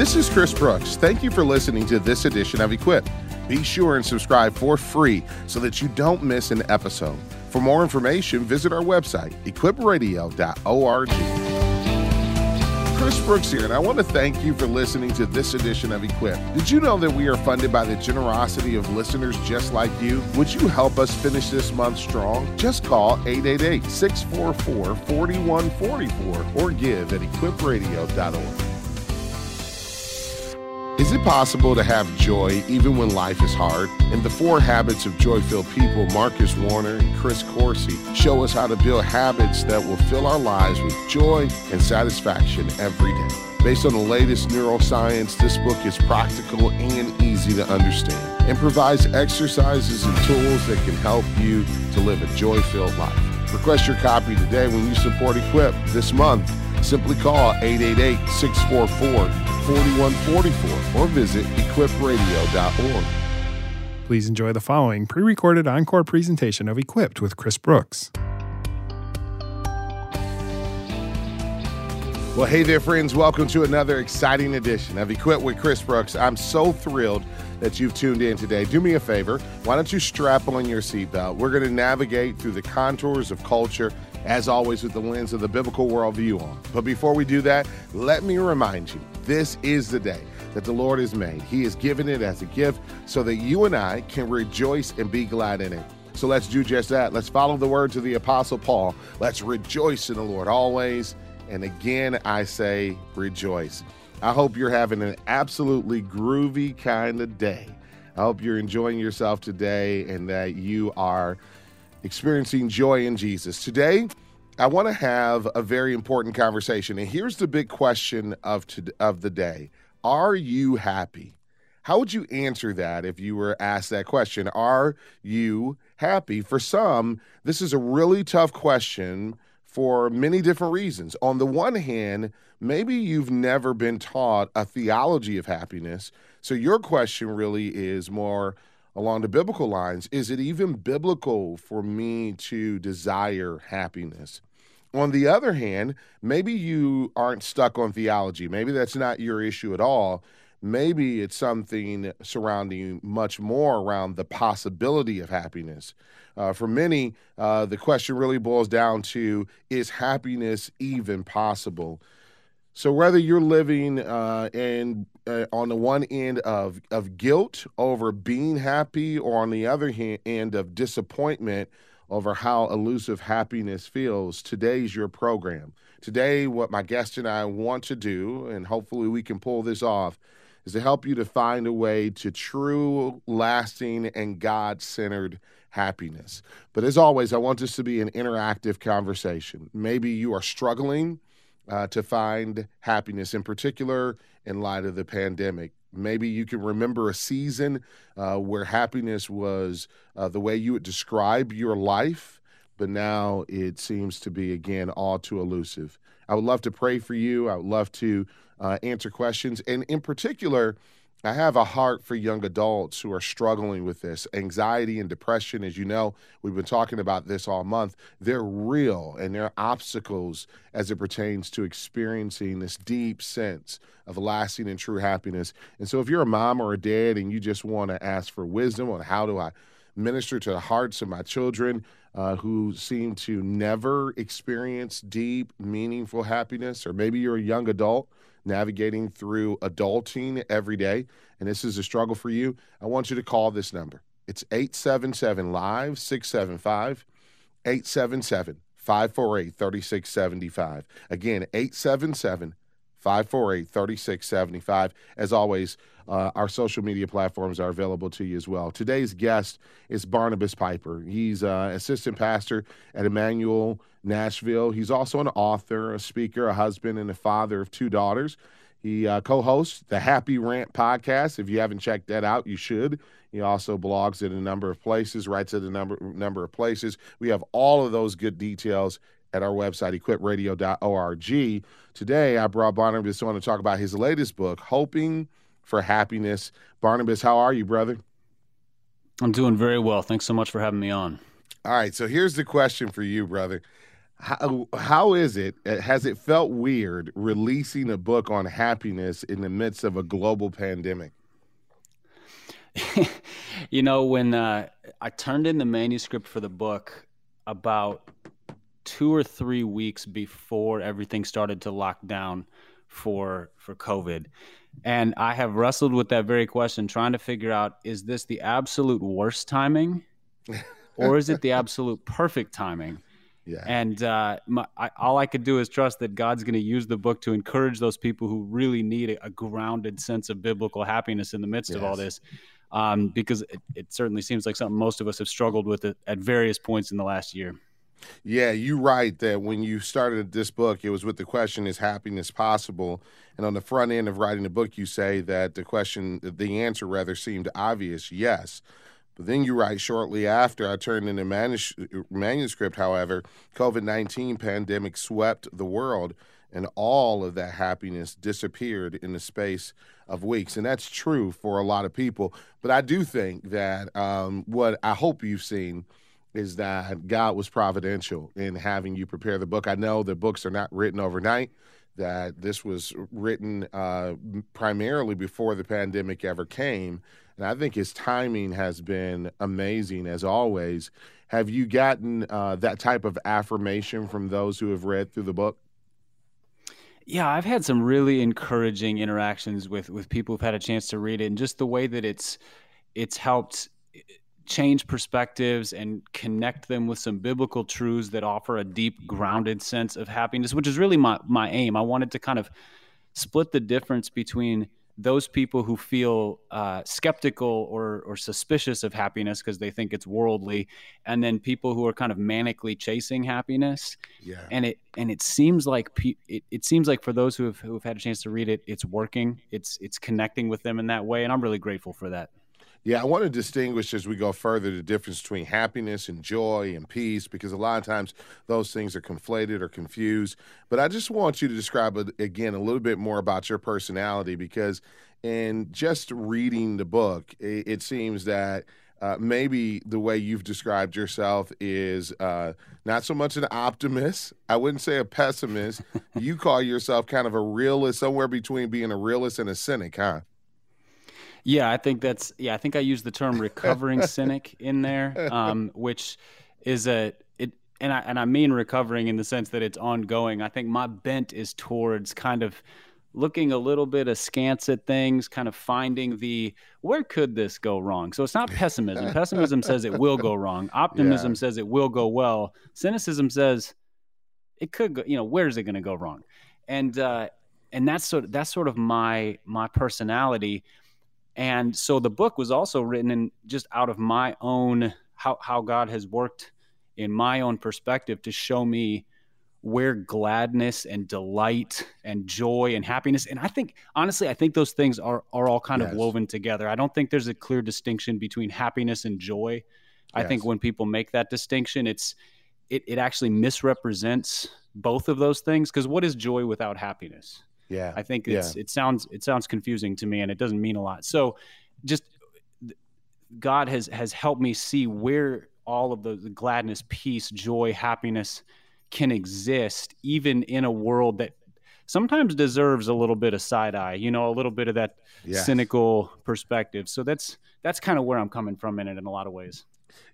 This is Chris Brooks. Thank you for listening to this edition of Equip. Be sure and subscribe for free so that you don't miss an episode. For more information, visit our website, equipradio.org. Chris Brooks here, and I want to thank you for listening to this edition of Equip. Did you know that we are funded by the generosity of listeners just like you? Would you help us finish this month strong? Just call 888 644 4144 or give at equipradio.org. Is it possible to have joy even when life is hard? In the Four Habits of Joy Filled People, Marcus Warner and Chris Coursey show us how to build habits that will fill our lives with joy and satisfaction every day. Based on the latest neuroscience, this book is practical and easy to understand and provides exercises and tools that can help you to live a joy filled life. Request your copy today when you support Equip this month. Simply call 888 644 4144 or visit equipradio.org. Please enjoy the following pre recorded encore presentation of Equipped with Chris Brooks. Well, hey there, friends. Welcome to another exciting edition of Equipped with Chris Brooks. I'm so thrilled that you've tuned in today. Do me a favor. Why don't you strap on your seatbelt? We're going to navigate through the contours of culture, as always, with the lens of the biblical worldview on. But before we do that, let me remind you this is the day that the Lord has made. He has given it as a gift so that you and I can rejoice and be glad in it. So let's do just that. Let's follow the words of the Apostle Paul. Let's rejoice in the Lord always. And again, I say rejoice. I hope you're having an absolutely groovy kind of day. I hope you're enjoying yourself today and that you are experiencing joy in Jesus. Today, I want to have a very important conversation. And here's the big question of, to, of the day Are you happy? How would you answer that if you were asked that question? Are you happy? For some, this is a really tough question for many different reasons. On the one hand, maybe you've never been taught a theology of happiness. So your question really is more along the biblical lines is it even biblical for me to desire happiness? On the other hand, maybe you aren't stuck on theology. Maybe that's not your issue at all. Maybe it's something surrounding much more around the possibility of happiness. Uh, for many, uh, the question really boils down to is happiness even possible? So whether you're living uh, in uh, on the one end of of guilt over being happy, or on the other hand, end of disappointment over how elusive happiness feels, today's your program. Today, what my guest and I want to do, and hopefully we can pull this off, is to help you to find a way to true, lasting, and God centered happiness. But as always, I want this to be an interactive conversation. Maybe you are struggling uh, to find happiness, in particular in light of the pandemic. Maybe you can remember a season uh, where happiness was uh, the way you would describe your life, but now it seems to be, again, all too elusive. I would love to pray for you. I would love to uh, answer questions. And in particular, I have a heart for young adults who are struggling with this. Anxiety and depression, as you know, we've been talking about this all month. They're real and they're obstacles as it pertains to experiencing this deep sense of lasting and true happiness. And so, if you're a mom or a dad and you just want to ask for wisdom on how do I minister to the hearts of my children uh, who seem to never experience deep, meaningful happiness, or maybe you're a young adult navigating through adulting every day, and this is a struggle for you, I want you to call this number. It's 877 Live 675 877 548 3675. Again, 877 548 3675. As always, uh, our social media platforms are available to you as well. Today's guest is Barnabas Piper. He's uh, assistant pastor at Immanuel Nashville. He's also an author, a speaker, a husband, and a father of two daughters. He uh, co hosts the Happy Rant podcast. If you haven't checked that out, you should. He also blogs at a number of places, writes at a number, number of places. We have all of those good details at our website, equipradio.org. Today, I brought Barnabas on to talk about his latest book, Hoping for Happiness. Barnabas, how are you, brother? I'm doing very well. Thanks so much for having me on. All right, so here's the question for you, brother. How, how is it? Has it felt weird releasing a book on happiness in the midst of a global pandemic? you know, when uh, I turned in the manuscript for the book about two or three weeks before everything started to lock down for for COVID, and I have wrestled with that very question, trying to figure out: is this the absolute worst timing, or is it the absolute perfect timing? Yeah. And uh, my, I, all I could do is trust that God's going to use the book to encourage those people who really need a, a grounded sense of biblical happiness in the midst yes. of all this. Um, because it, it, certainly seems like something most of us have struggled with at various points in the last year. Yeah, you write that when you started this book, it was with the question, is happiness possible? And on the front end of writing the book, you say that the question, the answer rather seemed obvious, yes. But then you write shortly after I turned in the manus- manuscript, however, COVID 19 pandemic swept the world and all of that happiness disappeared in the space of weeks. And that's true for a lot of people. But I do think that um, what I hope you've seen is that God was providential in having you prepare the book. I know that books are not written overnight, that this was written uh, primarily before the pandemic ever came. And I think his timing has been amazing as always. Have you gotten uh, that type of affirmation from those who have read through the book? Yeah, I've had some really encouraging interactions with with people who've had a chance to read it, and just the way that it's it's helped change perspectives and connect them with some biblical truths that offer a deep, grounded sense of happiness, which is really my my aim. I wanted to kind of split the difference between those people who feel uh, skeptical or, or suspicious of happiness because they think it's worldly, and then people who are kind of manically chasing happiness. Yeah. And it and it seems like pe- it, it seems like for those who have who have had a chance to read it, it's working. It's it's connecting with them in that way, and I'm really grateful for that. Yeah, I want to distinguish as we go further the difference between happiness and joy and peace because a lot of times those things are conflated or confused. But I just want you to describe again a little bit more about your personality because in just reading the book, it, seems that. Uh, maybe the way you've described yourself is uh, not so much an optimist. I wouldn't say a pessimist. you call yourself kind of a realist, somewhere between being a realist and a cynic, huh? Yeah, I think that's yeah. I think I use the term recovering cynic in there, um, which is a it, and I and I mean recovering in the sense that it's ongoing. I think my bent is towards kind of looking a little bit askance at things, kind of finding the where could this go wrong. So it's not pessimism. pessimism says it will go wrong. Optimism yeah. says it will go well. Cynicism says it could go. You know, where's it going to go wrong? And uh, and that's sort of, that's sort of my my personality. And so the book was also written in just out of my own how how God has worked in my own perspective to show me where gladness and delight and joy and happiness and I think honestly I think those things are are all kind yes. of woven together. I don't think there's a clear distinction between happiness and joy. I think when people make that distinction it's it, it actually misrepresents both of those things because what is joy without happiness? Yeah. I think it's yeah. it sounds it sounds confusing to me and it doesn't mean a lot. So just God has has helped me see where all of the, the gladness, peace, joy, happiness can exist even in a world that sometimes deserves a little bit of side eye, you know, a little bit of that yes. cynical perspective. So that's that's kind of where I'm coming from in it in a lot of ways.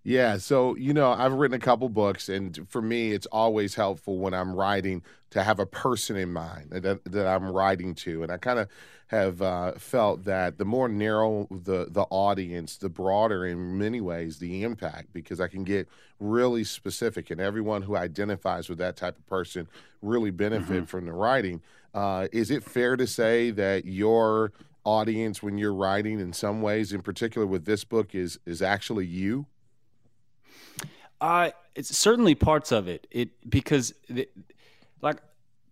Yeah, so you know, I've written a couple books, and for me, it's always helpful when I'm writing to have a person in mind that, that I'm writing to, and I kind of have uh, felt that the more narrow the the audience, the broader, in many ways, the impact, because I can get really specific, and everyone who identifies with that type of person really benefit mm-hmm. from the writing. Uh, is it fair to say that your audience, when you're writing, in some ways, in particular with this book, is is actually you? Uh, it's certainly parts of it. It because the, like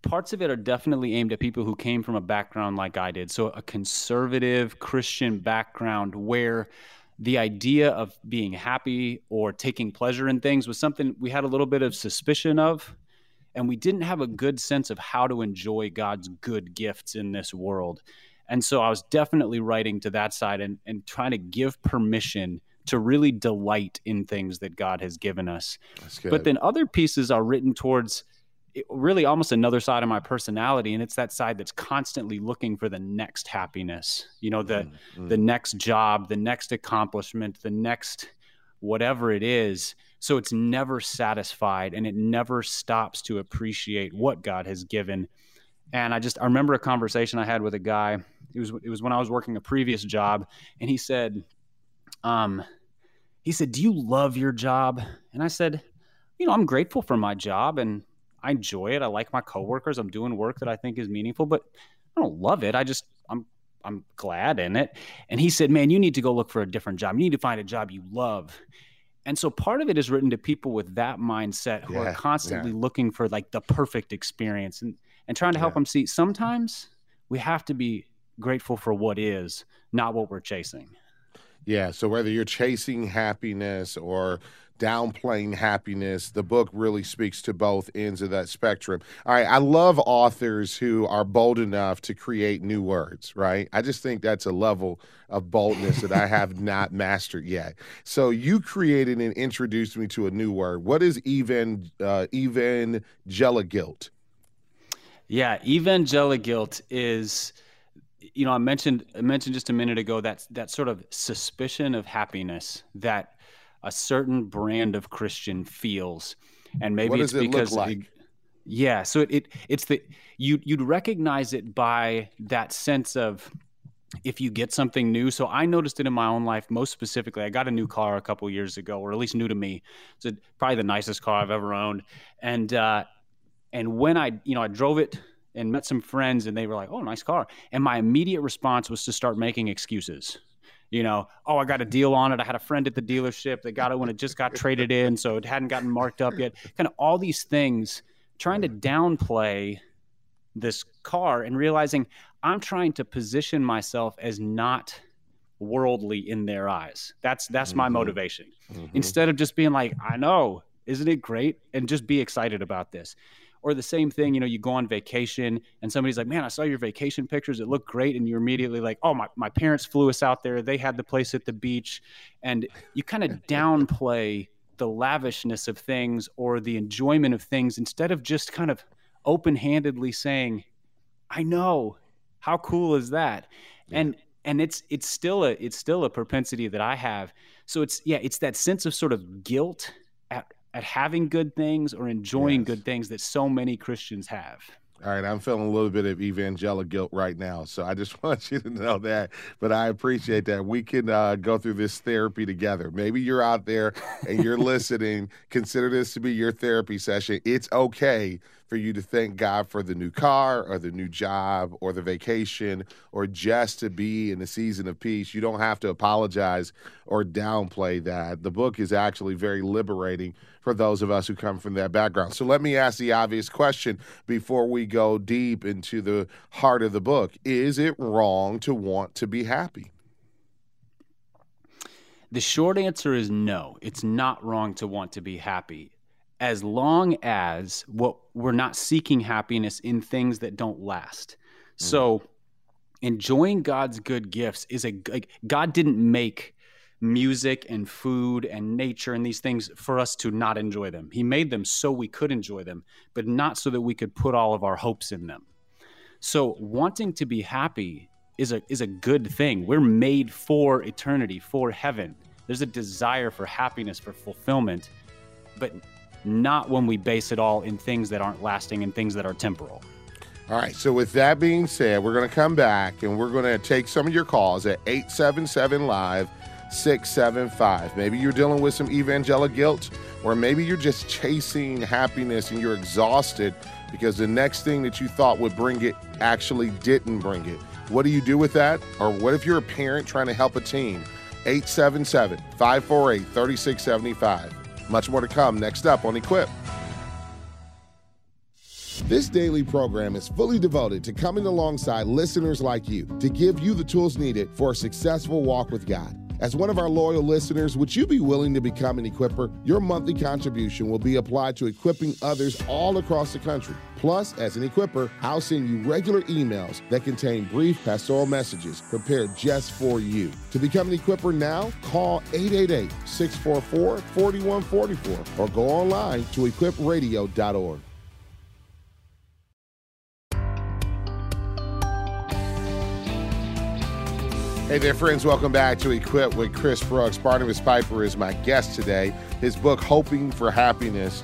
parts of it are definitely aimed at people who came from a background like I did. So a conservative Christian background where the idea of being happy or taking pleasure in things was something we had a little bit of suspicion of and we didn't have a good sense of how to enjoy God's good gifts in this world. And so I was definitely writing to that side and, and trying to give permission to really delight in things that God has given us. But then other pieces are written towards really almost another side of my personality and it's that side that's constantly looking for the next happiness. You know the mm-hmm. the next job the next accomplishment the next whatever it is. So it's never satisfied and it never stops to appreciate what god has given. And i just i remember a conversation i had with a guy. It was it was when i was working a previous job and he said um he said do you love your job and i said you know i'm grateful for my job and I enjoy it. I like my coworkers. I'm doing work that I think is meaningful, but I don't love it. I just I'm I'm glad in it. And he said, "Man, you need to go look for a different job. You need to find a job you love." And so part of it is written to people with that mindset who yeah, are constantly yeah. looking for like the perfect experience and and trying to help yeah. them see sometimes we have to be grateful for what is, not what we're chasing. Yeah, so whether you're chasing happiness or downplaying happiness. The book really speaks to both ends of that spectrum. All right, I love authors who are bold enough to create new words, right? I just think that's a level of boldness that I have not mastered yet. So you created and introduced me to a new word. What is even uh, evangeliguilt? Yeah, evangeliguilt is you know, I mentioned I mentioned just a minute ago that that sort of suspicion of happiness that a certain brand of Christian feels, and maybe it's it because like? it, yeah. So it, it it's the you you'd recognize it by that sense of if you get something new. So I noticed it in my own life, most specifically. I got a new car a couple years ago, or at least new to me. It's probably the nicest car I've ever owned. And uh, and when I you know I drove it and met some friends, and they were like, "Oh, nice car," and my immediate response was to start making excuses you know, oh, I got a deal on it. I had a friend at the dealership that got it when it just got traded in, so it hadn't gotten marked up yet. Kind of all these things, trying to downplay this car and realizing I'm trying to position myself as not worldly in their eyes. That's that's mm-hmm. my motivation. Mm-hmm. Instead of just being like, I know, isn't it great? And just be excited about this. Or the same thing, you know, you go on vacation and somebody's like, man, I saw your vacation pictures. It looked great. And you're immediately like, oh, my, my parents flew us out there. They had the place at the beach. And you kind of downplay the lavishness of things or the enjoyment of things instead of just kind of open handedly saying, I know. How cool is that? Yeah. And and it's it's still a it's still a propensity that I have. So it's yeah, it's that sense of sort of guilt at having good things or enjoying yes. good things that so many Christians have. All right, I'm feeling a little bit of evangelical guilt right now, so I just want you to know that. But I appreciate that. We can uh, go through this therapy together. Maybe you're out there and you're listening. Consider this to be your therapy session. It's okay for you to thank God for the new car or the new job or the vacation or just to be in a season of peace. You don't have to apologize or downplay that. The book is actually very liberating for those of us who come from that background. So let me ask the obvious question before we go deep into the heart of the book Is it wrong to want to be happy? The short answer is no. It's not wrong to want to be happy as long as what we're not seeking happiness in things that don't last. Mm. So enjoying God's good gifts is a like God didn't make music and food and nature and these things for us to not enjoy them. He made them so we could enjoy them, but not so that we could put all of our hopes in them. So wanting to be happy is a is a good thing. We're made for eternity, for heaven. There's a desire for happiness, for fulfillment, but not when we base it all in things that aren't lasting and things that are temporal. All right. So, with that being said, we're going to come back and we're going to take some of your calls at 877 Live 675. Maybe you're dealing with some evangelical guilt, or maybe you're just chasing happiness and you're exhausted because the next thing that you thought would bring it actually didn't bring it. What do you do with that? Or what if you're a parent trying to help a teen? 877 548 3675. Much more to come next up on Equip. This daily program is fully devoted to coming alongside listeners like you to give you the tools needed for a successful walk with God. As one of our loyal listeners, would you be willing to become an equipper? Your monthly contribution will be applied to equipping others all across the country. Plus, as an equiper, I'll send you regular emails that contain brief pastoral messages prepared just for you. To become an equiper now, call 888 644 4144 or go online to equipradio.org. Hey there, friends. Welcome back to Equip with Chris Brooks. Barnabas Piper is my guest today. His book, Hoping for Happiness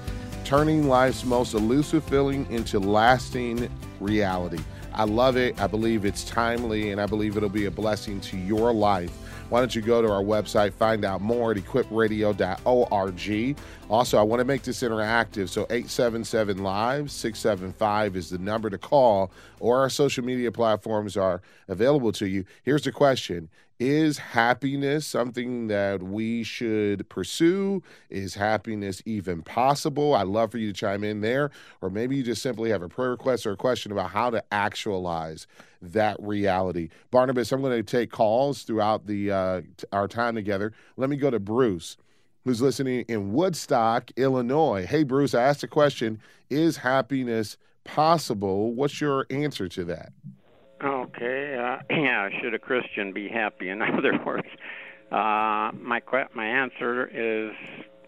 Turning Life's Most Elusive Feeling into Lasting Reality. I love it. I believe it's timely, and I believe it'll be a blessing to your life why don't you go to our website, find out more at equipradio.org. Also, I want to make this interactive, so 877 Live 675 is the number to call, or our social media platforms are available to you. Here's the question is happiness something that we should pursue? Is happiness even possible? I'd love for you to chime in there. Or maybe you just simply have a prayer request or a question about how to actualize that reality. Barnabas, I'm going to take calls throughout the uh, our time together. Let me go to Bruce, who's listening in Woodstock, Illinois. Hey, Bruce, I asked a question Is happiness possible? What's your answer to that? Okay, uh, yeah, should a Christian be happy? In other words, uh, my my answer is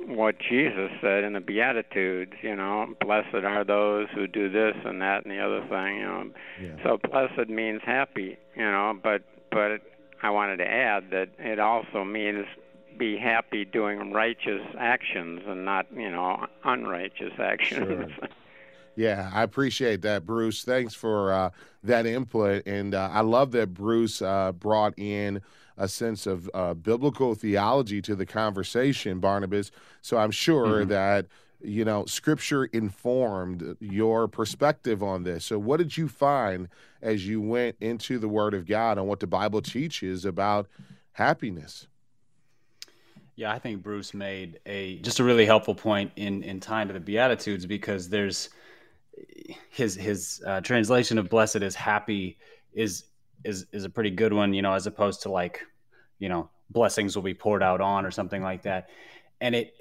what Jesus said in the Beatitudes. You know, blessed are those who do this and that and the other thing. You know, yeah. so blessed means happy. You know, but but I wanted to add that it also means be happy doing righteous actions and not you know unrighteous actions. Sure. Yeah, I appreciate that, Bruce. Thanks for uh, that input. And uh, I love that Bruce uh, brought in a sense of uh, biblical theology to the conversation, Barnabas. So I'm sure mm-hmm. that, you know, scripture informed your perspective on this. So, what did you find as you went into the Word of God on what the Bible teaches about happiness? Yeah, I think Bruce made a just a really helpful point in in time to the Beatitudes because there's his his uh, translation of blessed is happy is is is a pretty good one, you know, as opposed to like, you know, blessings will be poured out on or something like that. And it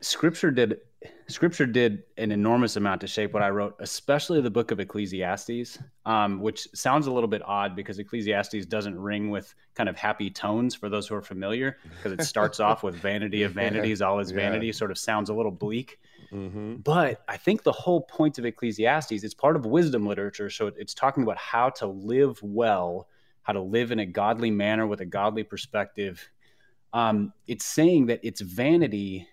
scripture did scripture did an enormous amount to shape what I wrote, especially the book of Ecclesiastes, um, which sounds a little bit odd because Ecclesiastes doesn't ring with kind of happy tones for those who are familiar, because it starts off with vanity of vanities, all is vanity, yeah. sort of sounds a little bleak. Mm-hmm. But I think the whole point of Ecclesiastes, it's part of wisdom literature. So it's talking about how to live well, how to live in a godly manner with a godly perspective. Um, it's saying that it's vanity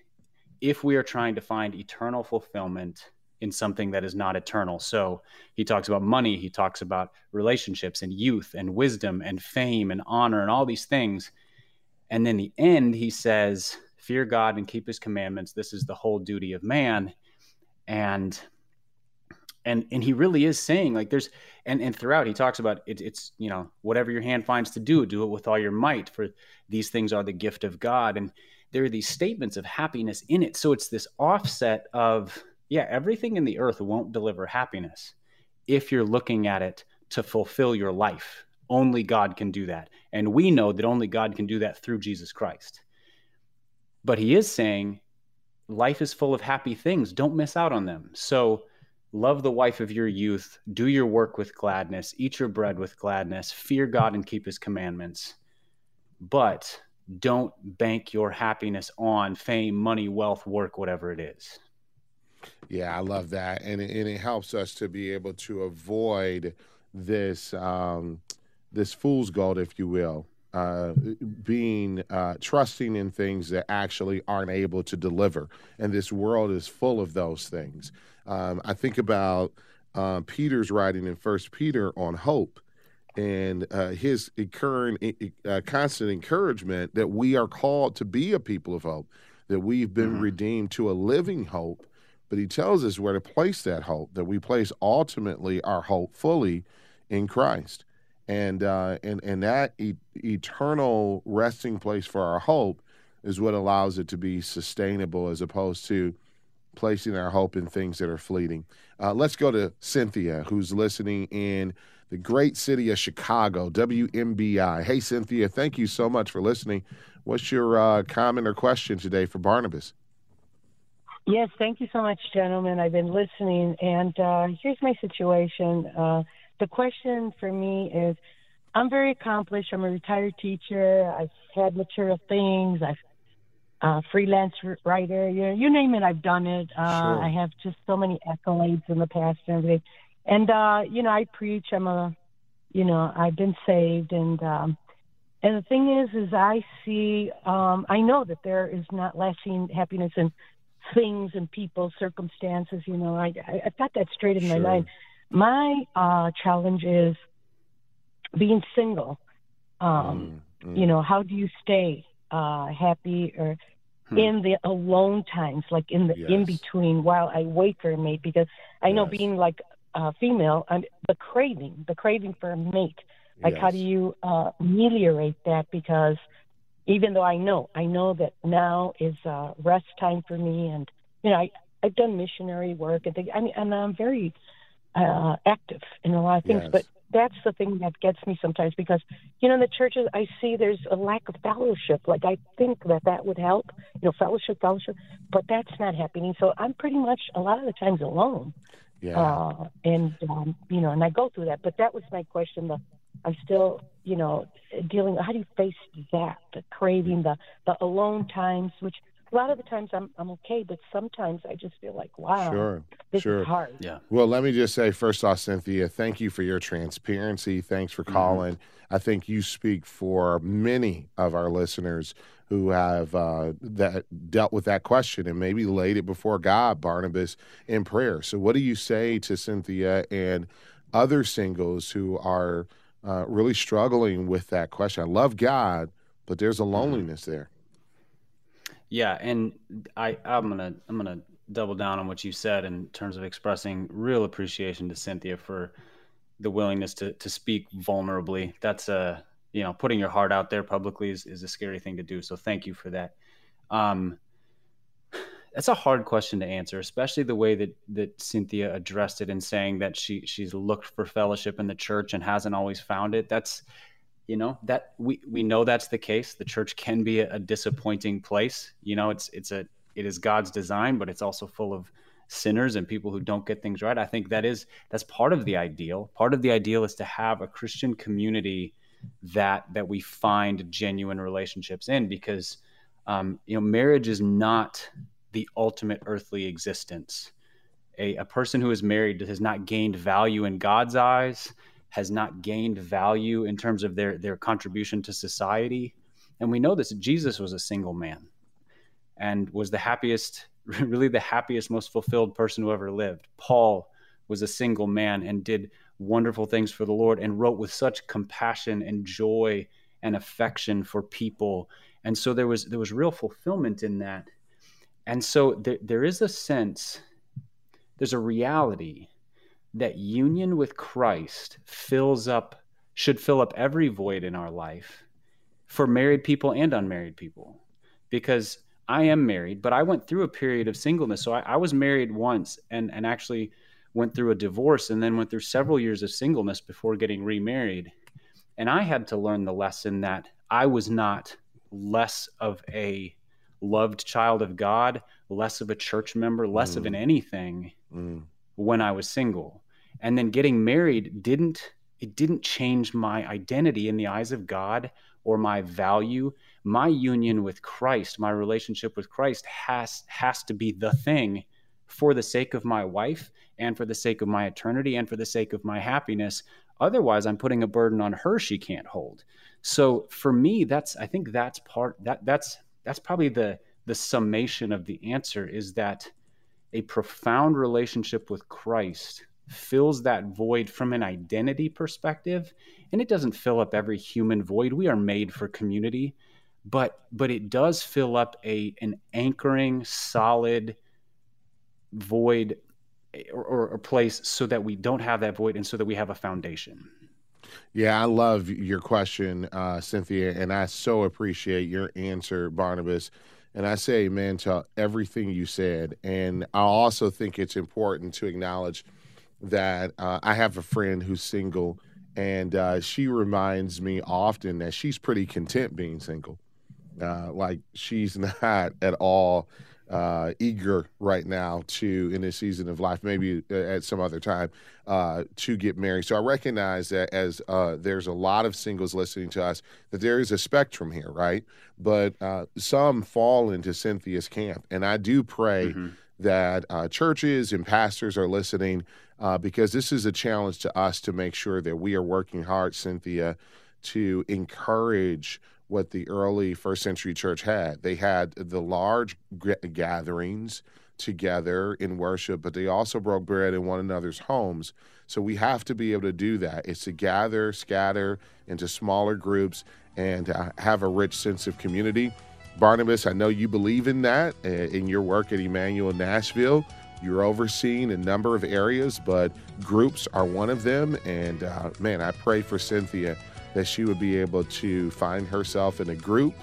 if we are trying to find eternal fulfillment in something that is not eternal. So he talks about money, he talks about relationships and youth and wisdom and fame and honor and all these things. And then the end, he says, fear God and keep his commandments. This is the whole duty of man. And and and he really is saying like there's and and throughout he talks about it, it's you know whatever your hand finds to do do it with all your might for these things are the gift of god. And there are these statements of happiness in it. So it's this offset of yeah everything in the earth won't deliver happiness if you're looking at it to fulfill your life. Only god can do that. And we know that only god can do that through jesus christ but he is saying life is full of happy things. Don't miss out on them. So love the wife of your youth, do your work with gladness, eat your bread with gladness, fear God and keep his commandments. But don't bank your happiness on fame, money, wealth, work, whatever it is. Yeah, I love that, and it, and it helps us to be able to avoid this um, this fool's gold, if you will, uh, being uh, trusting in things that actually aren't able to deliver. And this world is full of those things. Um, I think about uh, Peter's writing in First Peter on hope and uh, his current, uh, constant encouragement that we are called to be a people of hope, that we've been mm-hmm. redeemed to a living hope. But he tells us where to place that hope, that we place ultimately our hope fully in Christ and uh, and and that e- eternal resting place for our hope is what allows it to be sustainable, as opposed to placing our hope in things that are fleeting. Uh, let's go to Cynthia, who's listening in the great city of Chicago, WMBI. Hey, Cynthia, thank you so much for listening. What's your uh, comment or question today for Barnabas? Yes, thank you so much, gentlemen. I've been listening, and uh, here's my situation. The question for me is I'm very accomplished. I'm a retired teacher. I've had material things. I've uh, freelance writer. You, know, you name it, I've done it. Uh, sure. I have just so many accolades in the past and everything. And uh, you know, I preach. I'm a, you know, I've been saved, and um, and the thing is, is I see, um, I know that there is not lasting happiness in things and people, circumstances. You know, I, I I've got that straight in sure. my mind. My uh, challenge is being single. Um, mm, mm. You know, how do you stay uh, happy or hmm. in the alone times, like in the yes. in between while I wait for a mate? Because I know yes. being like a female, I'm, the craving, the craving for a mate. Like, yes. how do you uh, ameliorate that? Because even though I know, I know that now is uh, rest time for me, and you know, I I've done missionary work and things. I mean, and I'm very uh, active in a lot of things, yes. but that's the thing that gets me sometimes because you know in the churches I see there's a lack of fellowship. Like I think that that would help, you know, fellowship, fellowship, but that's not happening. So I'm pretty much a lot of the times alone. Yeah. Uh, and um, you know, and I go through that. But that was my question. The I'm still, you know, dealing. How do you face that? The craving, the the alone times, which a lot of the times I'm I'm okay, but sometimes I just feel like, wow, sure, this sure. is hard. Yeah. Well, let me just say first off, Cynthia, thank you for your transparency. Thanks for mm-hmm. calling. Mm-hmm. I think you speak for many of our listeners who have uh, that dealt with that question and maybe laid it before God, Barnabas, in prayer. So, what do you say to Cynthia and other singles who are uh, really struggling with that question? I love God, but there's a mm-hmm. loneliness mm-hmm. there. Yeah, and I I'm gonna I'm gonna double down on what you said in terms of expressing real appreciation to Cynthia for the willingness to to speak vulnerably. That's a you know putting your heart out there publicly is, is a scary thing to do. So thank you for that. Um, that's a hard question to answer, especially the way that that Cynthia addressed it in saying that she she's looked for fellowship in the church and hasn't always found it. That's you know that we we know that's the case. The church can be a, a, disappointing place. You know it's it's a it is god's design but it's also full of sinners and people who don't get things right. I think that is that's part of the ideal. Part of the ideal is to have a christian community that that we find genuine relationships in because um, you know marriage is not the ultimate earthly existence. A, a person who is married has not gained value in god's eyes has not gained value in terms of their their contribution to society. And we know this Jesus was a single man and was the happiest really the happiest most fulfilled person who ever lived. Paul was a single man and did wonderful things for the Lord and wrote with such compassion and joy and affection for people. And so there was there was real fulfillment in that. And so there, there is a sense, there's a reality that union with Christ fills up, should fill up every void in our life for married people and unmarried people. Because I am married, but I went through a period of singleness. So I, I was married once and, and actually went through a divorce and then went through several years of singleness before getting remarried. And I had to learn the lesson that I was not less of a loved child of God, less of a church member, less mm. of an anything. Mm when I was single. And then getting married didn't it didn't change my identity in the eyes of God or my value. My union with Christ, my relationship with Christ has has to be the thing for the sake of my wife and for the sake of my eternity and for the sake of my happiness. Otherwise, I'm putting a burden on her she can't hold. So for me, that's I think that's part that that's that's probably the the summation of the answer is that a profound relationship with Christ fills that void from an identity perspective and it doesn't fill up every human void we are made for community but but it does fill up a an anchoring solid void or, or, place so that we don't have that void and so that we have a foundation yeah, I love your question, uh, Cynthia, and I so appreciate your answer, Barnabas. And I say amen to everything you said. And I also think it's important to acknowledge that uh, I have a friend who's single, and uh, she reminds me often that she's pretty content being single. Uh, like she's not at all uh, eager right now to, in this season of life, maybe uh, at some other time, uh, to get married. So I recognize that as uh, there's a lot of singles listening to us, that there is a spectrum here, right? But uh, some fall into Cynthia's camp. And I do pray mm-hmm. that uh, churches and pastors are listening because this is a challenge to us to make sure that we are working hard, Cynthia, to encourage what the early first century church had. They had the large g- gatherings together in worship, but they also broke bread in one another's homes. So we have to be able to do that. It's to gather, scatter into smaller groups, and uh, have a rich sense of community. Barnabas, I know you believe in that uh, in your work at Immanuel Nashville. You're overseeing a number of areas, but groups are one of them. And uh, man, I pray for Cynthia that she would be able to find herself in a group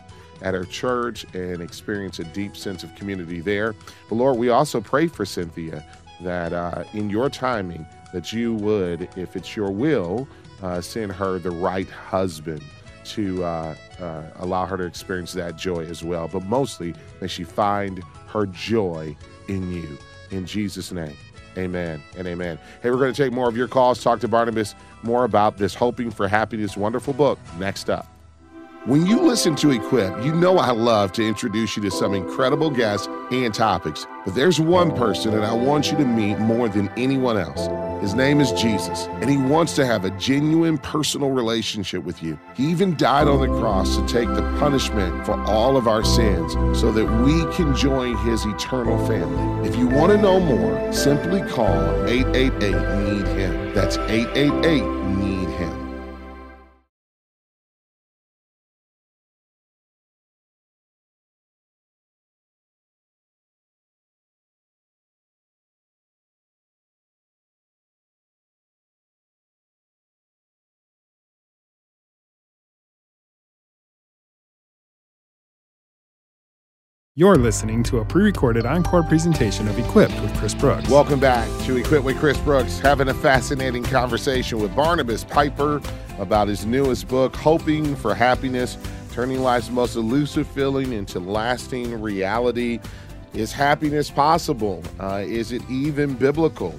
at her church and experience a deep sense of community there. But Lord, we also pray for Cynthia that uh, in your timing, that you would, if it's your will, uh, send her the right husband to uh, uh allow her to experience that joy as well. But mostly, may she find her joy in you. In Jesus' name. Amen and amen. Hey, we're going to take more of your calls, talk to Barnabas more about this Hoping for Happiness wonderful book next up. When you listen to Equip, you know I love to introduce you to some incredible guests and topics. But there's one person that I want you to meet more than anyone else. His name is Jesus, and he wants to have a genuine personal relationship with you. He even died on the cross to take the punishment for all of our sins so that we can join his eternal family. If you want to know more, simply call 888 Need Him. That's 888 Need You're listening to a pre recorded encore presentation of Equipped with Chris Brooks. Welcome back to Equipped with Chris Brooks, having a fascinating conversation with Barnabas Piper about his newest book, Hoping for Happiness Turning Life's Most Elusive Feeling into Lasting Reality. Is happiness possible? Uh, is it even biblical?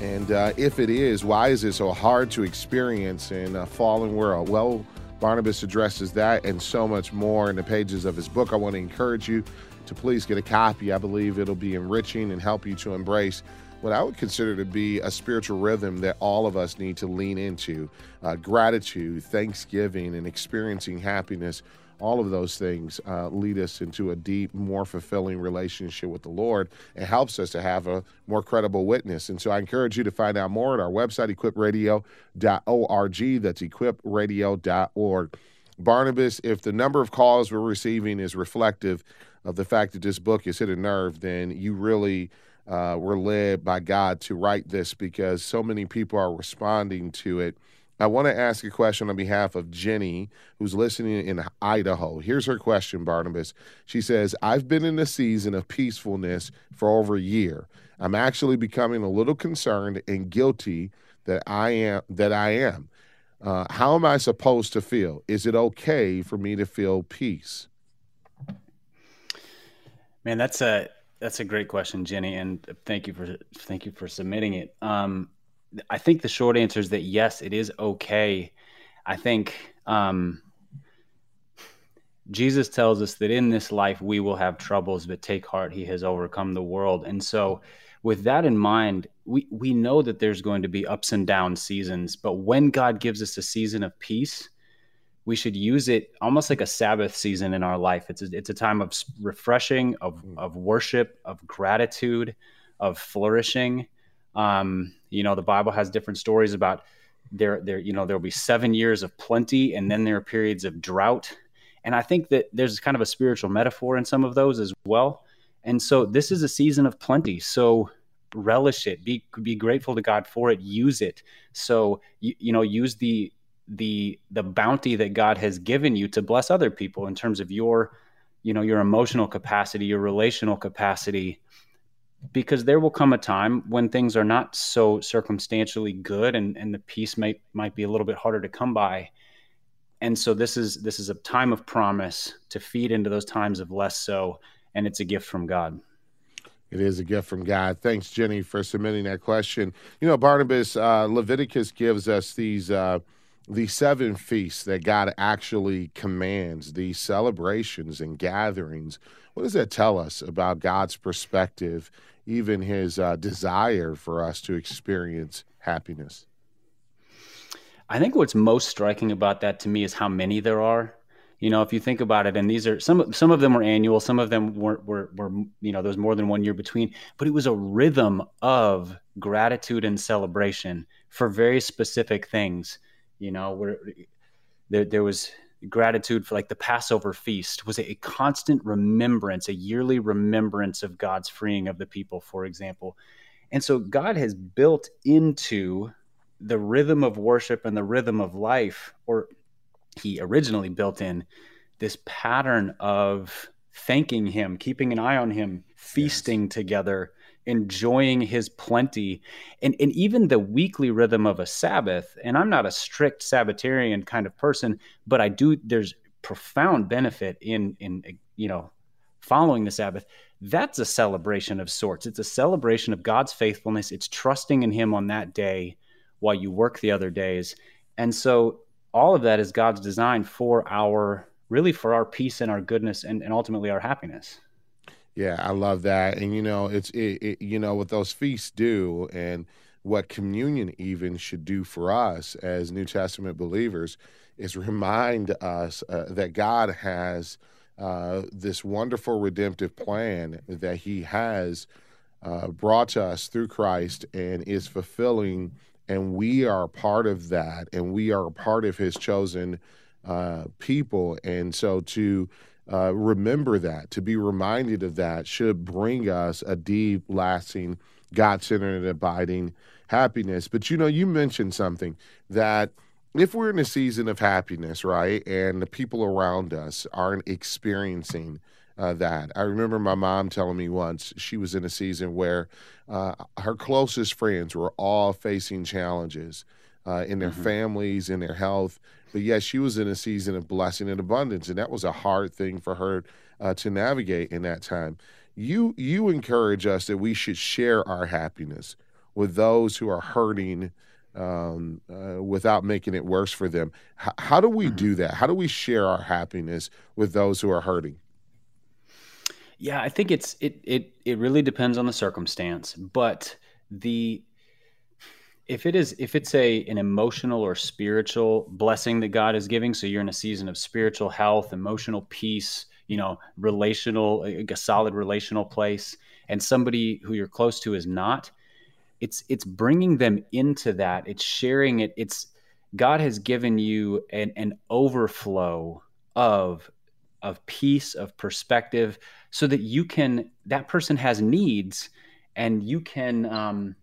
And uh, if it is, why is it so hard to experience in a fallen world? Well, Barnabas addresses that and so much more in the pages of his book. I want to encourage you to please get a copy. I believe it'll be enriching and help you to embrace what I would consider to be a spiritual rhythm that all of us need to lean into uh, gratitude, thanksgiving, and experiencing happiness. All of those things uh, lead us into a deep, more fulfilling relationship with the Lord. It helps us to have a more credible witness. And so I encourage you to find out more at our website, equipradio.org. That's equipradio.org. Barnabas, if the number of calls we're receiving is reflective of the fact that this book has hit a nerve, then you really uh, were led by God to write this because so many people are responding to it. I want to ask a question on behalf of Jenny, who's listening in Idaho. Here's her question, Barnabas. She says, I've been in a season of peacefulness for over a year. I'm actually becoming a little concerned and guilty that I am that I am. Uh, how am I supposed to feel? Is it okay for me to feel peace? Man, that's a that's a great question, Jenny, and thank you for thank you for submitting it. Um, I think the short answer is that yes, it is okay. I think um, Jesus tells us that in this life we will have troubles, but take heart, He has overcome the world. And so, with that in mind, we we know that there's going to be ups and down seasons, but when God gives us a season of peace, we should use it almost like a Sabbath season in our life. It's a, it's a time of refreshing, of, mm. of worship, of gratitude, of flourishing. Um, you know, the Bible has different stories about there, there, you know, there'll be seven years of plenty and then there are periods of drought. And I think that there's kind of a spiritual metaphor in some of those as well. And so this is a season of plenty. So relish it, be, be grateful to God for it, use it. So, you, you know, use the, the the bounty that God has given you to bless other people in terms of your you know your emotional capacity your relational capacity because there will come a time when things are not so circumstantially good and and the peace might might be a little bit harder to come by and so this is this is a time of promise to feed into those times of less so and it's a gift from God It is a gift from God. Thanks, Jenny, for submitting that question. You know, Barnabas, uh, Leviticus gives us these uh, these seven feasts that God actually commands, these celebrations and gatherings. What does that tell us about God's perspective, even His uh, desire for us to experience happiness? I think what's most striking about that to me is how many there are. You know, if you think about it, and these are some some of them were annual, some of them were were, were you know, there's more than one year between, but it was a rhythm of gratitude and celebration for very specific things. You know, where there there was gratitude for like the Passover feast was a, a constant remembrance, a yearly remembrance of God's freeing of the people, for example. And so God has built into the rhythm of worship and the rhythm of life, or he originally built in this pattern of thanking him, keeping an eye on him, feasting yes. together, enjoying his plenty, and, and even the weekly rhythm of a Sabbath. And I'm not a strict Sabbatarian kind of person, but I do, there's profound benefit in, in, you know, following the Sabbath. That's a celebration of sorts. It's a celebration of God's faithfulness. It's trusting in him on that day while you work the other days. And so all of that is God's design for our really for our peace and our goodness and, and ultimately our happiness. Yeah, I love that. And you know, it's it, it, you know what those feasts do and what communion even should do for us as New Testament believers is remind us uh, that God has uh, this wonderful redemptive plan that He has uh, brought to us through Christ and is fulfilling and we are part of that and we are part of his chosen uh, people and so to uh, remember that to be reminded of that should bring us a deep lasting god-centered and abiding happiness but you know you mentioned something that if we're in a season of happiness right and the people around us aren't experiencing uh, that. I remember my mom telling me once she was in a season where uh, her closest friends were all facing challenges uh, in their mm-hmm. families, in their health. But yes, she was in a season of blessing and abundance, and that was a hard thing for her uh, to navigate in that time. You you encourage us that we should share our happiness with those who are hurting. Um, uh, without making it worse for them. H- how do we mm-hmm. do that? How do we share our happiness with those who are hurting? Yeah, I think it's it it it really depends on the circumstance, but the if it is if it's a an emotional or spiritual blessing that God is giving, so you're in a season of spiritual health, emotional peace, you know, relational a solid relational place, and somebody who you're close to is not, it's it's bringing them into that. It's sharing it. It's God has given you an, an overflow of of peace, of perspective, so that you can that person has needs and you can um,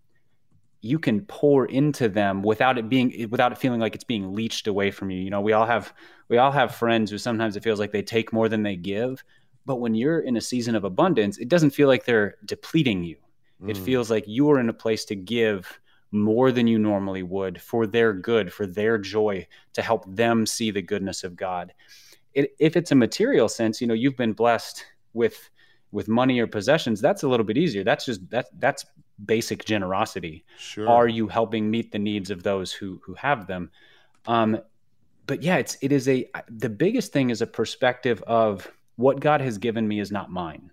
you can pour into them without it being without it feeling like it's being leached away from you. You know, we all have we all have friends who sometimes it feels like they take more than they give. But when you're in a season of abundance, it doesn't feel like they're depleting you. Mm. It feels like you are in a place to give more than you normally would for their good, for their joy, to help them see the goodness of God. It, if it's a material sense, you know, you've been blessed with with money or possessions that's a little bit easier that's just that that's basic generosity. Sure. are you helping meet the needs of those who who have them? Um but yeah it's it is a the biggest thing is a perspective of what god has given me is not mine.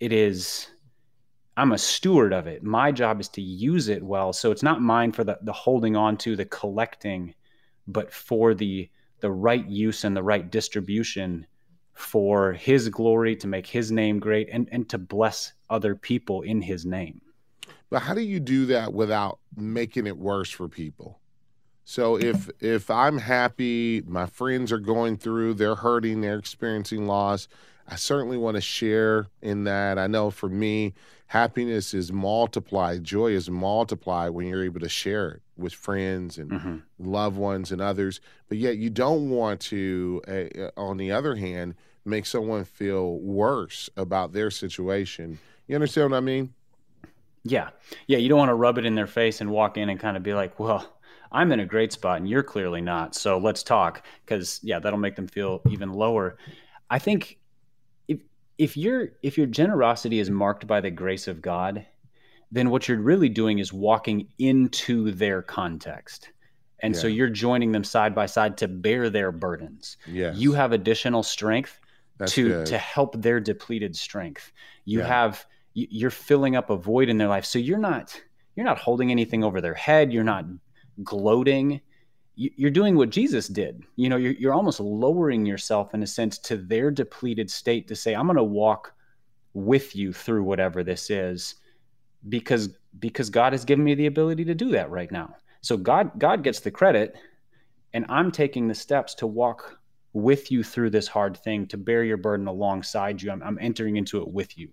It is i'm a steward of it. My job is to use it well. So it's not mine for the the holding on to the collecting but for the the right use and the right distribution for his glory, to make his name great, and, and to bless other people in his name. But how do you do that without making it worse for people? So if if I'm happy, my friends are going through, they're hurting, they're experiencing loss, I certainly want to share in that. I know for me, happiness is multiplied, joy is multiplied when you're able to share it with friends and mm-hmm. loved ones and others. But yet, you don't want to, uh, on the other hand, make someone feel worse about their situation. You understand what I mean? Yeah. Yeah. You don't want to rub it in their face and walk in and kind of be like, well, I'm in a great spot and you're clearly not. So let's talk. Because, yeah, that'll make them feel even lower. I think if if your if your generosity is marked by the grace of God, then what you're really doing is walking into their context. And yeah. so you're joining them side by side to bear their burdens. Yes. You have additional strength That's to good. to help their depleted strength. You yeah. have you're filling up a void in their life. So you're not you're not holding anything over their head. You're not gloating. You're doing what Jesus did. You know, you're, you're almost lowering yourself in a sense to their depleted state to say, I'm going to walk with you through whatever this is because because God has given me the ability to do that right now. So God God gets the credit and I'm taking the steps to walk with you through this hard thing to bear your burden alongside you. I'm, I'm entering into it with you.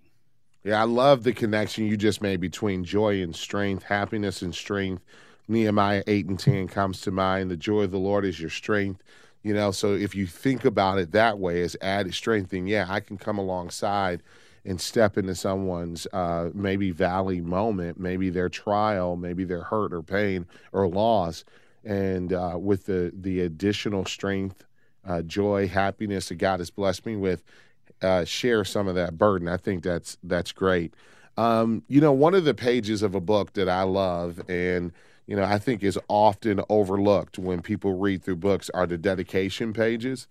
Yeah, I love the connection you just made between joy and strength, happiness and strength. Nehemiah 8 and 10 comes to mind. The joy of the Lord is your strength. You know, so if you think about it that way as added strength, then yeah, I can come alongside and step into someone's uh, maybe valley moment, maybe their trial, maybe their hurt or pain or loss, and uh, with the the additional strength, uh, joy, happiness that God has blessed me with, uh, share some of that burden. I think that's that's great. Um, you know, one of the pages of a book that I love and you know, I think is often overlooked when people read through books are the dedication pages.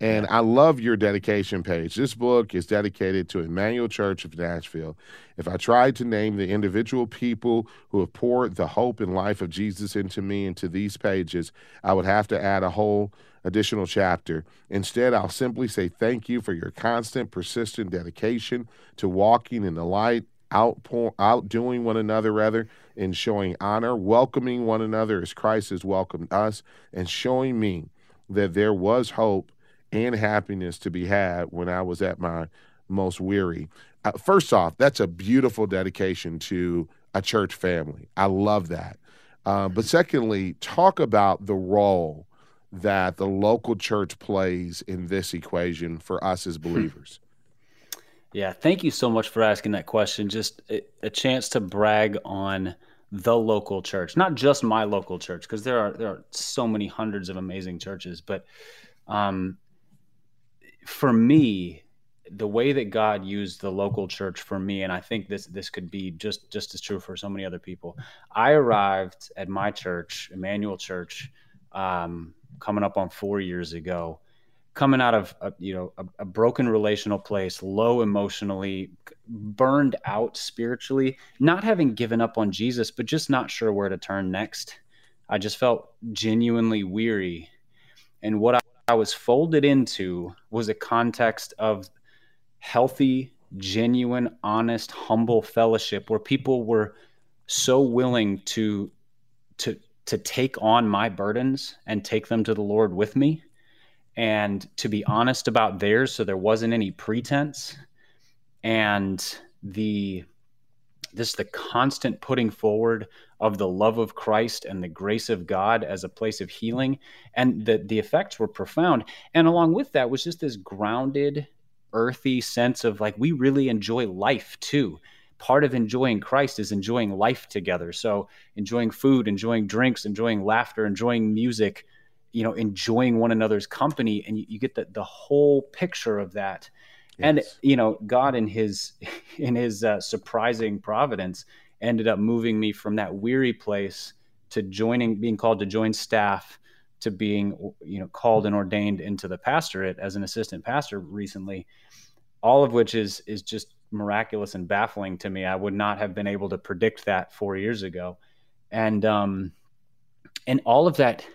And I love your dedication page. This book is dedicated to Immanuel Church of Nashville. If I tried to name the individual people who have poured the hope and life of Jesus into me into these pages, I would have to add a whole additional chapter. Instead, I'll simply say thank you for your constant, persistent dedication to walking in the light, outpour, outdoing one another, rather, in showing honor, welcoming one another as Christ has welcomed us, and showing me that there was hope and happiness to be had when I was at my most weary. Uh, first off, that's a beautiful dedication to a church family. I love that. Uh, but secondly, talk about the role that the local church plays in this equation for us as hmm. believers. Yeah, thank you so much for asking that question. Just a, a chance to brag on the local church, not just my local church, because there are there are so many hundreds of amazing churches, but um, for me, the way that God used the local church for me, and I think this this could be just just as true for so many other people. I arrived at my church, Immanuel Church, um, coming up on four years ago, coming out of a, you know a, a broken relational place, low emotionally, burned out spiritually, not having given up on Jesus, but just not sure where to turn next. I just felt genuinely weary, and what I I was folded into was a context of healthy, genuine, honest, humble fellowship where people were so willing to to to take on my burdens and take them to the Lord with me and to be honest about theirs so there wasn't any pretense and the this the constant putting forward of the love of Christ and the grace of God as a place of healing. And the, the effects were profound. And along with that was just this grounded, earthy sense of like, we really enjoy life too. Part of enjoying Christ is enjoying life together. So, enjoying food, enjoying drinks, enjoying laughter, enjoying music, you know, enjoying one another's company. And you, you get the, the whole picture of that. Yes. And, you know, God in his, in his uh, surprising providence, ended up moving me from that weary place to joining, being called to join staff, to being you know called and ordained into the pastorate as an assistant pastor recently. All of which is is just miraculous and baffling to me. I would not have been able to predict that four years ago, and um, and all of that,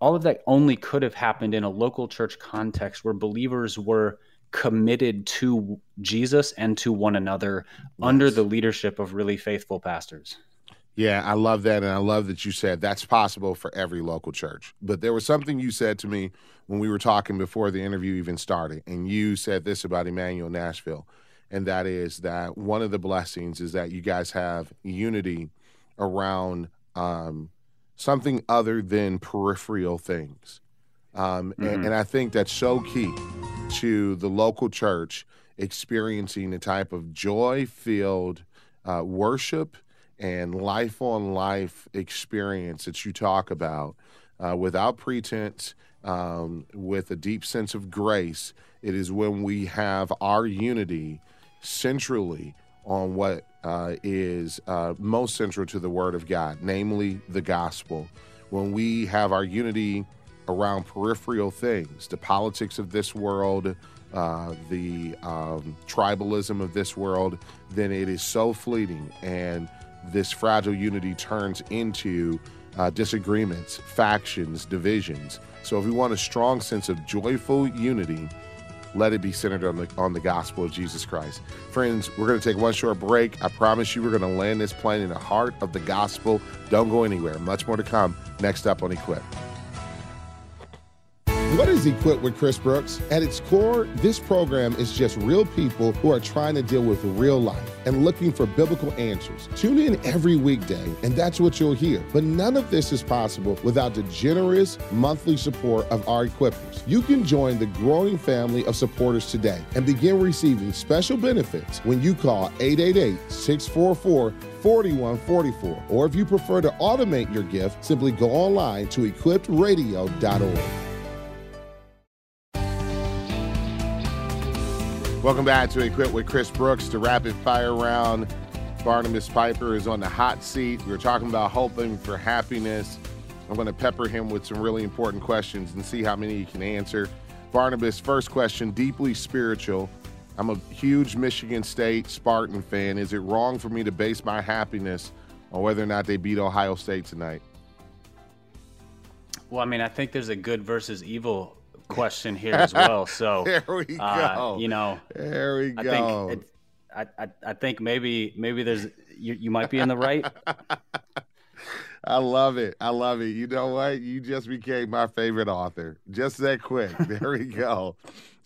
all of that only could have happened in a local church context where believers were committed to Jesus and to one another yes. under the leadership of really faithful pastors. Yeah, I love that. And I love that you said that's possible for every local church. But there was something you said to me when we were talking before the interview even started. And you said this about Immanuel Nashville. And that is that one of the blessings is that you guys have unity around um, something other than peripheral things. Um, mm-hmm. and, and I think that's so key to the local church experiencing the type of joy filled uh, worship and life on life experience that you talk about uh, without pretense, um, with a deep sense of grace. It is when we have our unity centrally on what uh, is uh, most central to the Word of God, namely the gospel. When we have our unity around peripheral things, the politics of this world, uh, the um, tribalism of this world, then it is so fleeting. And this fragile unity turns into uh, disagreements, factions, divisions. So if we want a strong sense of joyful unity, let it be centered on the on the gospel of Jesus Christ. Friends, we're going to take one short break. I promise you we're going to land this plane in the heart of the gospel. Don't go anywhere. Much more to come next up on Equip. What is Equipped with Chris Brooks? At its core, this program is just real people who are trying to deal with real life and looking for biblical answers. Tune in every weekday, and that's what you'll hear. But none of this is possible without the generous monthly support of our equippers. You can join the growing family of supporters today and begin receiving special benefits when you call 888 644 4144. Or if you prefer to automate your gift, simply go online to equippedradio.org. Welcome back to Equip with Chris Brooks, the rapid fire round. Barnabas Piper is on the hot seat. We are talking about hoping for happiness. I'm going to pepper him with some really important questions and see how many he can answer. Barnabas, first question, deeply spiritual. I'm a huge Michigan State Spartan fan. Is it wrong for me to base my happiness on whether or not they beat Ohio State tonight? Well, I mean, I think there's a good versus evil question here as well. So there we uh, go. you know, there we I go. think it, I, I I think maybe maybe there's you you might be in the right. I love it. I love it. You know what? You just became my favorite author. Just that quick. There we go.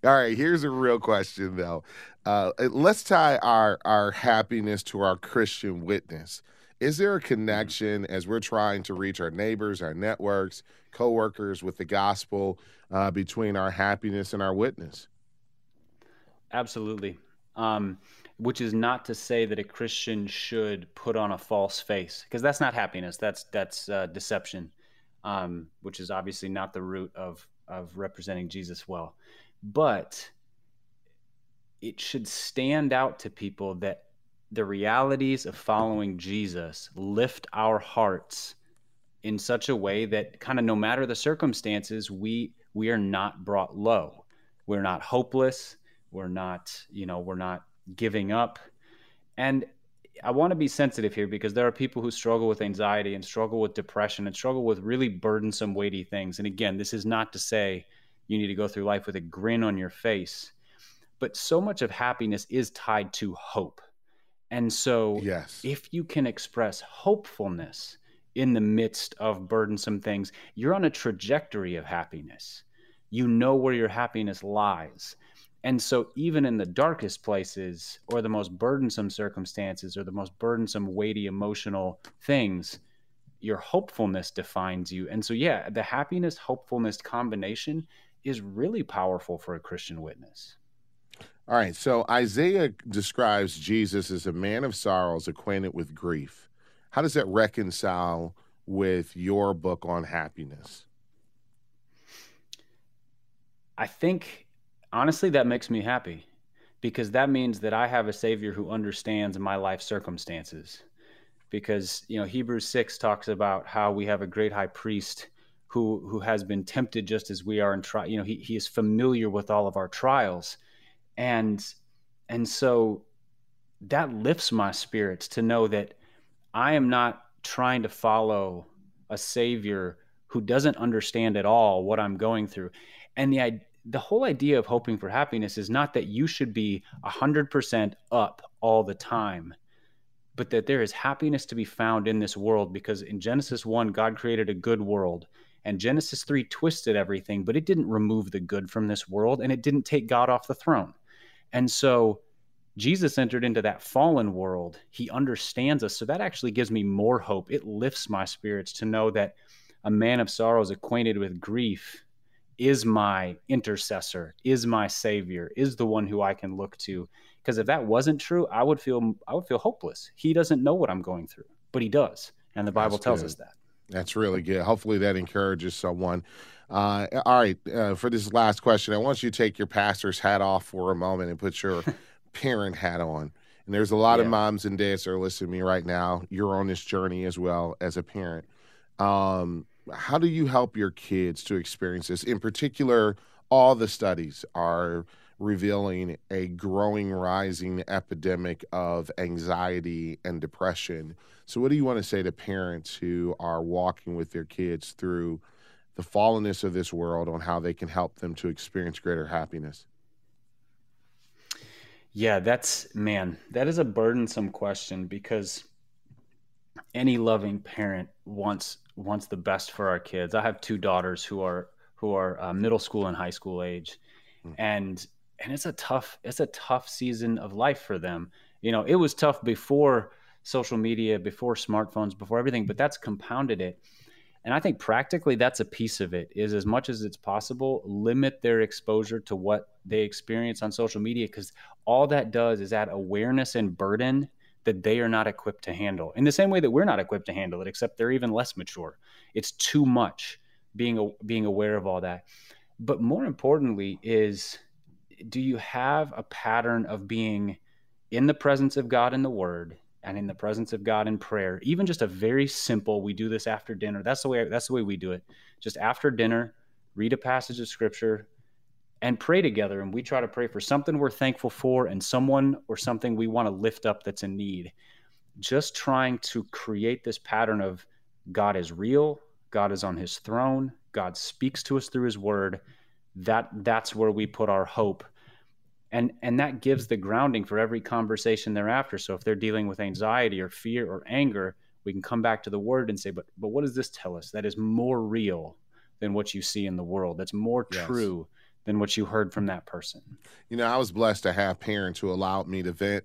All right. Here's a real question, though. Uh, let's tie our our happiness to our Christian witness. Is there a connection as we're trying to reach our neighbors, our networks, coworkers with the gospel uh, between our happiness and our witness? Absolutely. Um, which is not to say that a Christian should put on a false face, because that's not happiness. That's that's uh, deception, um, which is obviously not the root of of representing Jesus well. But it should stand out to people that the realities of following Jesus lift our hearts in such a way that kind of no matter the circumstances, we we are not brought low. We're not hopeless. We're not, you know, we're not giving up. And I want to be sensitive here because there are people who struggle with anxiety and struggle with depression and struggle with really burdensome, weighty things. And again, this is not to say you need to go through life with a grin on your face, but so much of happiness is tied to hope. And so, yes. if you can express hopefulness in the midst of burdensome things, you're on a trajectory of happiness. You know where your happiness lies. And so, even in the darkest places or the most burdensome circumstances or the most burdensome, weighty emotional things, your hopefulness defines you. And so, yeah, the happiness hopefulness combination is really powerful for a Christian witness. All right. So, Isaiah describes Jesus as a man of sorrows, acquainted with grief. How does that reconcile with your book on happiness? I think honestly, that makes me happy because that means that I have a Savior who understands my life circumstances. Because you know Hebrews six talks about how we have a great high priest who who has been tempted just as we are and try. You know he he is familiar with all of our trials, and and so that lifts my spirits to know that I am not trying to follow a Savior who doesn't understand at all what I'm going through, and the the whole idea of hoping for happiness is not that you should be 100% up all the time, but that there is happiness to be found in this world because in Genesis 1, God created a good world. And Genesis 3 twisted everything, but it didn't remove the good from this world and it didn't take God off the throne. And so Jesus entered into that fallen world. He understands us. So that actually gives me more hope. It lifts my spirits to know that a man of sorrows acquainted with grief is my intercessor, is my savior, is the one who I can look to. Because if that wasn't true, I would feel I would feel hopeless. He doesn't know what I'm going through, but he does, and the Bible That's tells good. us that. That's really good. Hopefully that encourages someone. Uh, all right, uh, for this last question, I want you to take your pastor's hat off for a moment and put your parent hat on. And there's a lot yeah. of moms and dads that are listening to me right now. You're on this journey as well as a parent. Um, how do you help your kids to experience this? In particular, all the studies are revealing a growing, rising epidemic of anxiety and depression. So, what do you want to say to parents who are walking with their kids through the fallenness of this world on how they can help them to experience greater happiness? Yeah, that's man, that is a burdensome question because any loving parent wants wants the best for our kids. I have two daughters who are who are uh, middle school and high school age, mm. and and it's a tough it's a tough season of life for them. You know, it was tough before social media, before smartphones, before everything, but that's compounded it. And I think practically that's a piece of it is as much as it's possible, limit their exposure to what they experience on social media because all that does is add awareness and burden that they are not equipped to handle. In the same way that we're not equipped to handle it, except they're even less mature. It's too much being being aware of all that. But more importantly is do you have a pattern of being in the presence of God in the word and in the presence of God in prayer? Even just a very simple we do this after dinner. That's the way that's the way we do it. Just after dinner, read a passage of scripture and pray together and we try to pray for something we're thankful for and someone or something we want to lift up that's in need. Just trying to create this pattern of God is real, God is on his throne, God speaks to us through his word. That that's where we put our hope. And and that gives the grounding for every conversation thereafter. So if they're dealing with anxiety or fear or anger, we can come back to the word and say, but but what does this tell us? That is more real than what you see in the world. That's more yes. true than what you heard from that person. You know, I was blessed to have parents who allowed me to vent,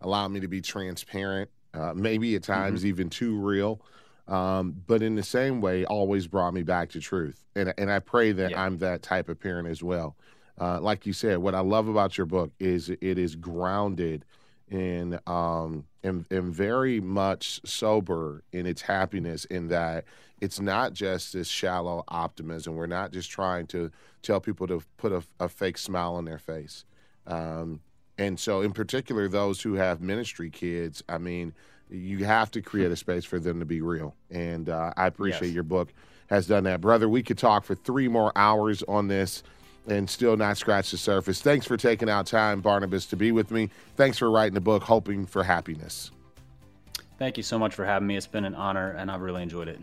allowed me to be transparent, uh, maybe at times mm-hmm. even too real um, but in the same way, always brought me back to truth. And, and I pray that yeah. I'm that type of parent as well. Uh, like you said, what I love about your book is it is grounded in um and, and very much sober in its happiness in that it's not just this shallow optimism. We're not just trying to tell people to put a, a fake smile on their face. Um, and so, in particular, those who have ministry kids, I mean, you have to create a space for them to be real. And uh, I appreciate yes. your book has done that. Brother, we could talk for three more hours on this and still not scratch the surface. Thanks for taking out time, Barnabas, to be with me. Thanks for writing the book, Hoping for Happiness. Thank you so much for having me. It's been an honor, and I've really enjoyed it.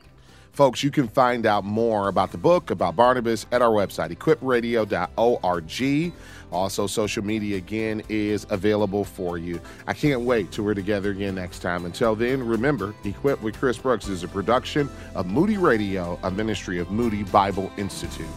Folks, you can find out more about the book, about Barnabas, at our website, equipradio.org. Also, social media again is available for you. I can't wait till we're together again next time. Until then, remember, Equipped with Chris Brooks is a production of Moody Radio, a ministry of Moody Bible Institute.